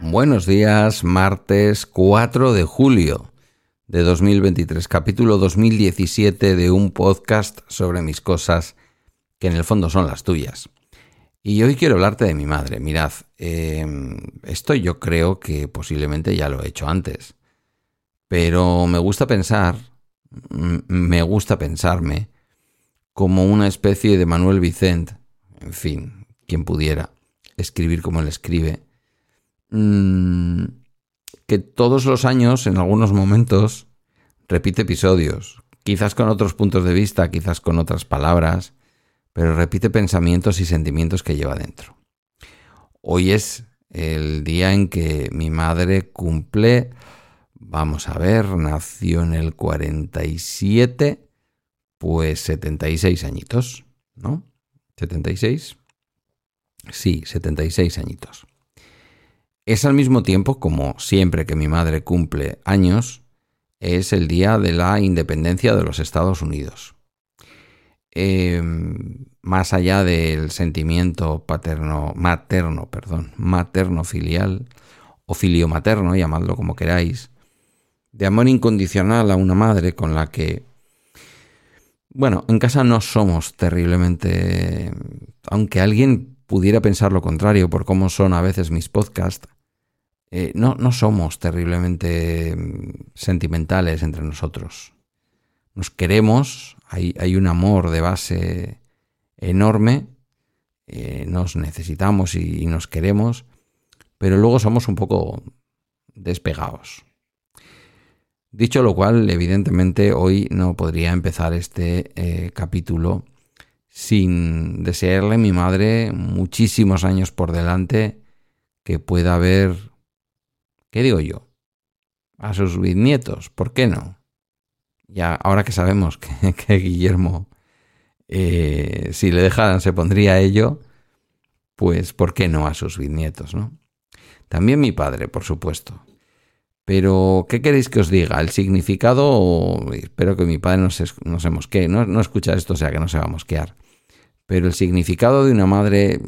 Buenos días, martes 4 de julio de 2023, capítulo 2017 de un podcast sobre mis cosas que en el fondo son las tuyas. Y hoy quiero hablarte de mi madre. Mirad, em, esto yo creo que posiblemente ya lo he hecho antes. Pero me gusta pensar, me gusta pensarme como una especie de Manuel Vicent, en fin, quien pudiera escribir como él escribe, Mm, que todos los años, en algunos momentos, repite episodios, quizás con otros puntos de vista, quizás con otras palabras, pero repite pensamientos y sentimientos que lleva dentro. Hoy es el día en que mi madre cumple, vamos a ver, nació en el 47, pues 76 añitos, ¿no? ¿76? Sí, 76 añitos. Es al mismo tiempo, como siempre que mi madre cumple años, es el día de la independencia de los Estados Unidos. Em, más allá del sentimiento paterno, materno, perdón, materno filial o filio materno, llamadlo como queráis, de amor incondicional a una madre con la que, bueno, en casa no somos terriblemente, aunque alguien pudiera pensar lo contrario por cómo son a veces mis podcasts, eh, no, no somos terriblemente mm, sentimentales entre nosotros. Nos queremos, hay, un amor de base enorme, eh, nos necesitamos y, nos queremos, pero luego somos un poco despegados. Dicho lo cual, evidentemente hoy no podría empezar este eh, capítulo sin desearle a mi madre muchísimos años por delante que pueda ver ¿Qué digo yo? A sus bisnietos, ¿por qué no? Ya, ahora que sabemos que, Guillermo, eh, si le dejaran, se pondría a ello, pues ¿por qué no a sus bisnietos, no? También mi padre, por supuesto. Pero, ¿qué queréis que os diga? ¿El significado? Espero que mi padre no se, no se mosquee. No, no escucha esto, o sea que no se va a mosquear pero el significado de una madre,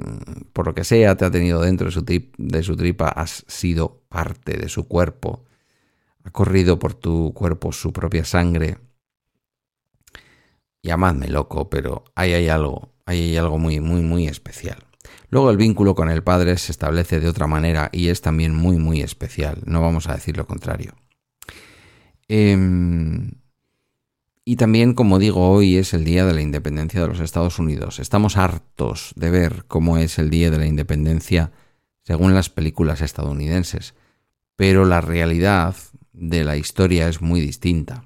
por lo que sea, te ha tenido dentro de su, de su tripa, has sido parte de su cuerpo, ha corrido por tu cuerpo su propia sangre. Llamadme loco, pero ahí hay algo, ahí hay algo muy, muy, muy especial. Luego el vínculo con el padre se establece de otra manera y es también muy, muy especial. No vamos a decir lo contrario. Eh, y también, como digo, hoy es el Día de la Independencia de los Estados Unidos. Estamos hartos de ver cómo es el Día de la Independencia según las películas estadounidenses. Pero la realidad de la historia es muy distinta.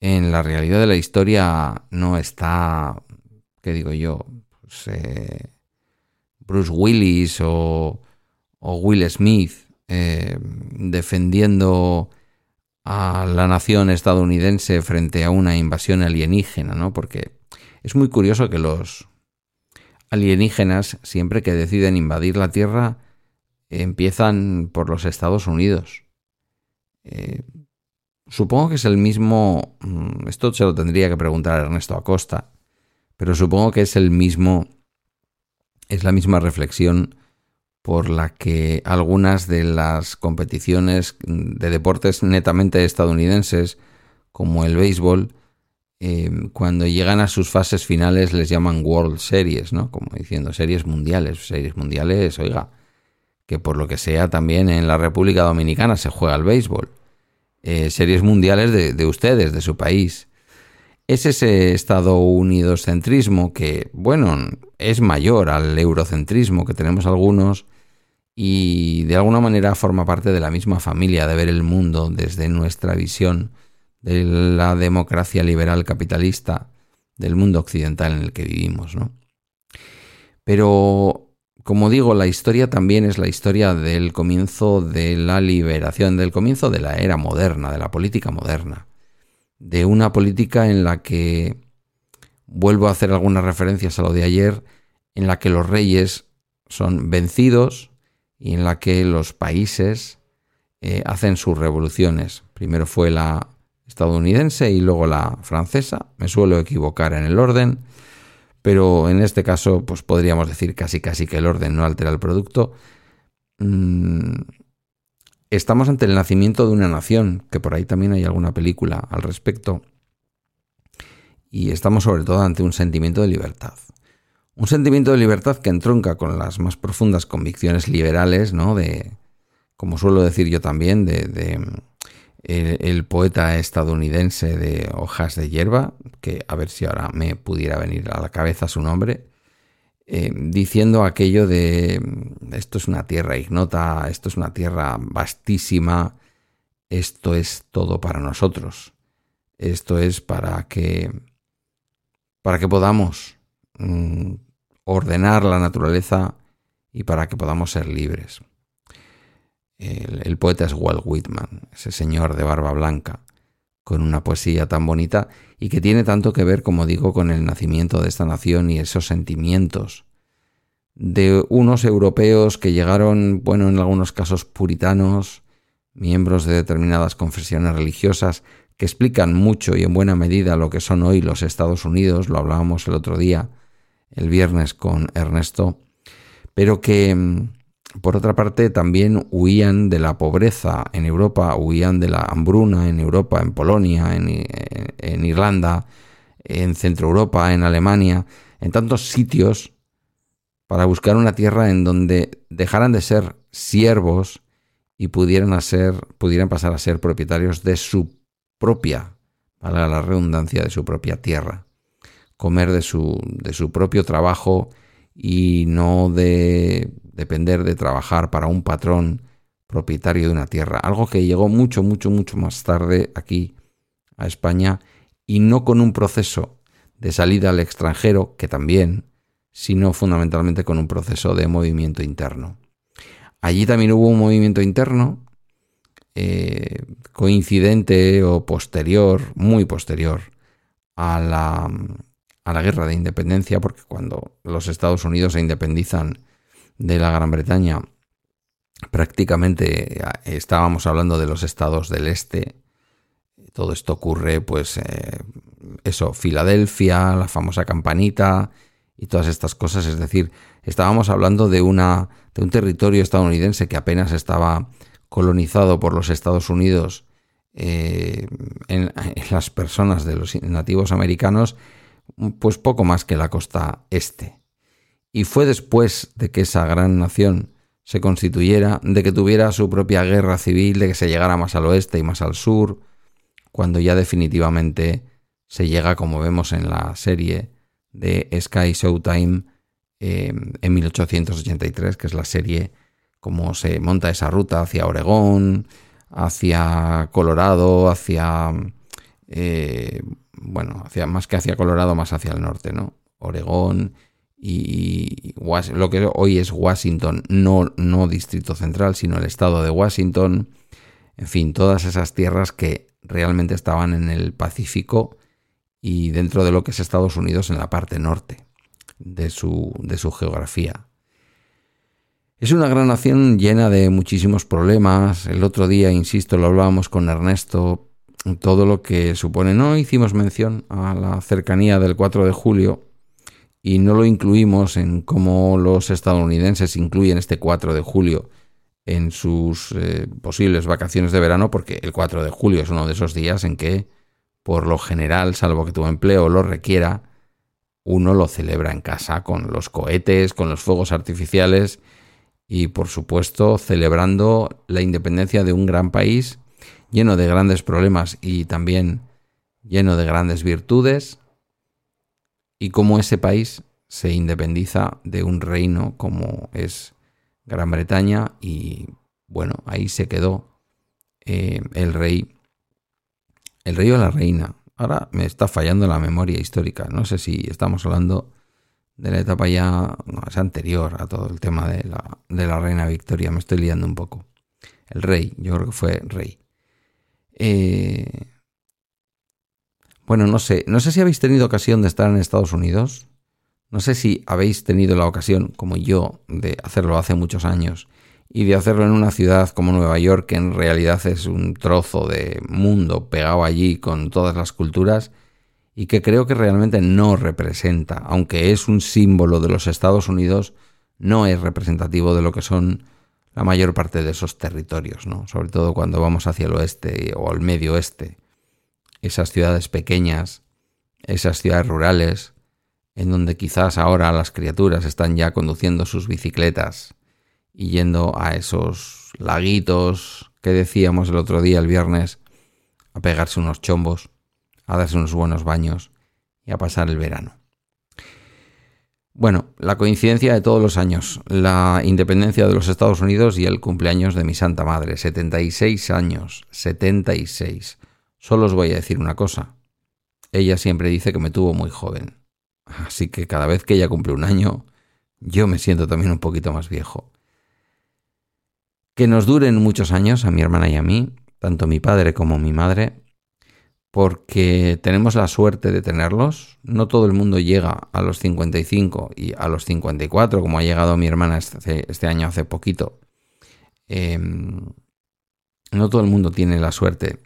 En la realidad de la historia no está, ¿qué digo yo? Pues, eh, Bruce Willis o, Will Smith eh, defendiendo a la nación estadounidense frente a una invasión alienígena, ¿no? Porque es muy curioso que los alienígenas, siempre que deciden invadir la Tierra, empiezan por los Estados Unidos. Eh, supongo que es el mismo... Mm, esto se lo tendría que preguntar a Ernesto Acosta, pero supongo que es el mismo... Es la misma reflexión por la que algunas de las competiciones de deportes netamente estadounidenses, como el béisbol, eh, cuando llegan a sus fases finales les llaman World Series, ¿no? Como diciendo series mundiales, series mundiales, oiga, que por lo que sea también en la República Dominicana se juega el béisbol. Eh, series mundiales de, de, ustedes, de su país. Es ese Estados Unidos centrismo que, bueno, es mayor al eurocentrismo que tenemos algunos y de alguna manera forma parte de la misma familia de ver el mundo desde nuestra visión de la democracia liberal capitalista del mundo occidental en el que vivimos, ¿no? Pero, como digo, la historia también es la historia del comienzo de la liberación, del comienzo de la era moderna, de la política moderna, de una política en la que, vuelvo a hacer algunas referencias a lo de ayer, en la que los reyes son vencidos y en la que los países eh, hacen sus revoluciones. Primero fue la estadounidense y luego la francesa. Me suelo equivocar en el orden, pero en este caso, pues podríamos decir casi casi que el orden no altera el producto. Mm, estamos ante el nacimiento de una nación, que por ahí también hay alguna película al respecto. Y estamos sobre todo ante un sentimiento de libertad. Un sentimiento de libertad que entronca con las más profundas convicciones liberales, ¿no? De, como suelo decir yo también, de, el, poeta estadounidense de Hojas de Hierba, que a ver si ahora me pudiera venir a la cabeza su nombre, eh, diciendo aquello de esto es una tierra ignota, esto es una tierra vastísima, esto es todo para nosotros, esto es para que para que podamos mm, ordenar la naturaleza y para que podamos ser libres. El, poeta es Walt Whitman, ese señor de barba blanca, con una poesía tan bonita y que tiene tanto que ver, como digo, con el nacimiento de esta nación y esos sentimientos de unos europeos que llegaron, bueno, en algunos casos puritanos, miembros de determinadas confesiones religiosas, que explican mucho y en buena medida lo que son hoy los Estados Unidos, lo hablábamos el otro día, el viernes con Ernesto, pero que mm, por otra parte también huían de la pobreza en Europa, huían de la hambruna en Europa, en Polonia, en, Irlanda, en Centro Europa, en Alemania, en tantos sitios para buscar una tierra en donde dejaran de ser siervos y pudieran, pudieran pasar a ser propietarios de su propia, para la redundancia, de su propia tierra. Comer de su, de su propio trabajo y no de depender de trabajar para un patrón propietario de una tierra. Algo que llegó mucho, mucho, mucho más tarde aquí a España y no con un proceso de salida al extranjero, que también, sino fundamentalmente con un proceso de movimiento interno. Allí también hubo un movimiento interno eh, coincidente o posterior, muy posterior a la, a la guerra de independencia, porque cuando los Estados Unidos se independizan de la Gran Bretaña, prácticamente eh, estábamos hablando de los estados del este. Todo esto ocurre, pues, eh, eso, Filadelfia, la famosa campanita y todas estas cosas. Es decir, estábamos hablando de, una, de un territorio estadounidense que apenas estaba colonizado por los Estados Unidos eh, en, en, las personas de los nativos americanos pues poco más que la costa este. Y fue después de que esa gran nación se constituyera, de que tuviera su propia guerra civil, de que se llegara más al oeste y más al sur, cuando ya definitivamente se llega, como vemos en la serie de Sky Showtime em, en 1883, que es la serie como se monta esa ruta hacia Oregón, hacia Colorado, hacia eh, bueno, hacia, más que hacia Colorado, más hacia el norte, ¿no? Oregón y lo que hoy es Washington, no, no Distrito Central, sino el estado de Washington, en fin, todas esas tierras que realmente estaban en el Pacífico y dentro de lo que es Estados Unidos en la parte norte de su, de su geografía. Es una gran nación llena de muchísimos problemas. El otro día, insisto, lo hablábamos con Ernesto, todo lo que supone. No hicimos mención a la cercanía del 4 de julio y no lo incluimos en cómo los estadounidenses incluyen este 4 de julio en sus eh, posibles vacaciones de verano, porque el 4 de julio es uno de esos días en que, por lo general, salvo que tu empleo lo requiera, uno lo celebra en casa con los cohetes, con los fuegos artificiales y, por supuesto, celebrando la independencia de un gran país lleno de grandes problemas y también lleno de grandes virtudes, y cómo ese país se independiza de un reino como es Gran Bretaña y bueno, ahí se quedó eh, el rey, el rey o la reina. Ahora me está fallando la memoria histórica, no sé si estamos hablando de la etapa ya, no, es anterior a todo el tema de la, reina Victoria, me estoy liando un poco. El rey, yo creo que fue rey. Eh, bueno, no sé, no sé si habéis tenido ocasión de estar en Estados Unidos. No sé si habéis tenido la ocasión, como yo, de hacerlo hace muchos años y de hacerlo en una ciudad como Nueva York, que en realidad es un trozo de mundo pegado allí con todas las culturas y que creo que realmente no representa, aunque es un símbolo de los Estados Unidos, no es representativo de lo que son la mayor parte de esos territorios, ¿no? Sobre todo cuando vamos hacia el oeste o al medio oeste. Esas ciudades pequeñas, esas ciudades rurales, en donde quizás ahora las criaturas están ya conduciendo sus bicicletas y yendo a esos laguitos que decíamos el otro día, el viernes, a pegarse unos chombos, a darse unos buenos baños y a pasar el verano. Bueno, la coincidencia de todos los años, la independencia de los Estados Unidos y el cumpleaños de mi Santa Madre, 76 años, 76. Solo os voy a decir una cosa. Ella siempre dice que me tuvo muy joven. Así que cada vez que ella cumple un año, yo me siento también un poquito más viejo. Que nos duren muchos años a mi hermana y a mí, tanto mi padre como mi madre, porque tenemos la suerte de tenerlos. No todo el mundo llega a los 55 y a los 54, como ha llegado mi hermana este, este año hace poquito. Em, no todo el mundo tiene la suerte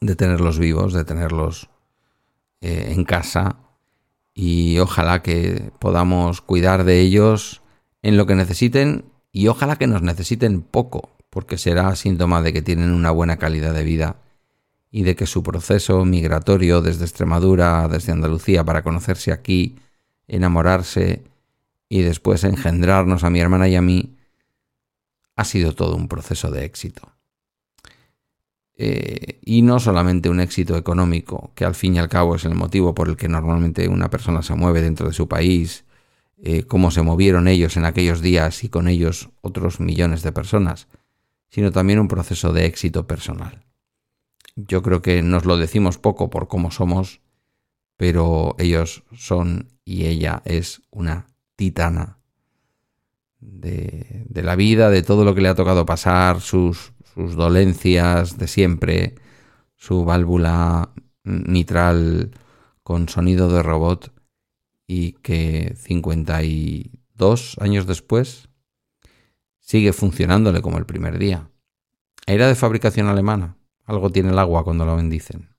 de tenerlos vivos, de tenerlos eh, en casa y ojalá que podamos cuidar de ellos en lo que necesiten y ojalá que nos necesiten poco, porque será síntoma de que tienen una buena calidad de vida y de que su proceso migratorio desde Extremadura, desde Andalucía, para conocerse aquí, enamorarse y después engendrarnos a mi hermana y a mí, ha sido todo un proceso de éxito. Eh, y no solamente un éxito económico, que al fin y al cabo es el motivo por el que normalmente una persona se mueve dentro de su país, eh, cómo se movieron ellos en aquellos días y con ellos otros millones de personas, sino también un proceso de éxito personal. Yo creo que nos lo decimos poco por cómo somos, pero ellos son y ella es una titana de, de la vida, de todo lo que le ha tocado pasar, sus sus dolencias de siempre, su válvula mitral con sonido de robot y que 52 años después sigue funcionándole como el primer día. Era de fabricación alemana. Algo tiene el agua cuando lo bendicen.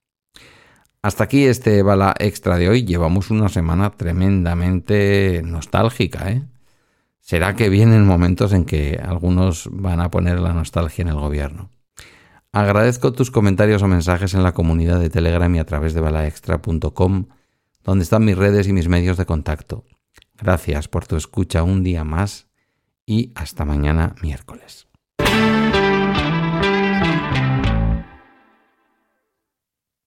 Hasta aquí este bala extra de hoy. Llevamos una semana tremendamente nostálgica, ¿eh? Será que vienen momentos en que algunos van a poner la nostalgia en el gobierno. Agradezco tus comentarios o mensajes en la comunidad de Telegram y a través de balaextra.com, donde están mis redes y mis medios de contacto. Gracias por tu escucha un día más y hasta mañana miércoles.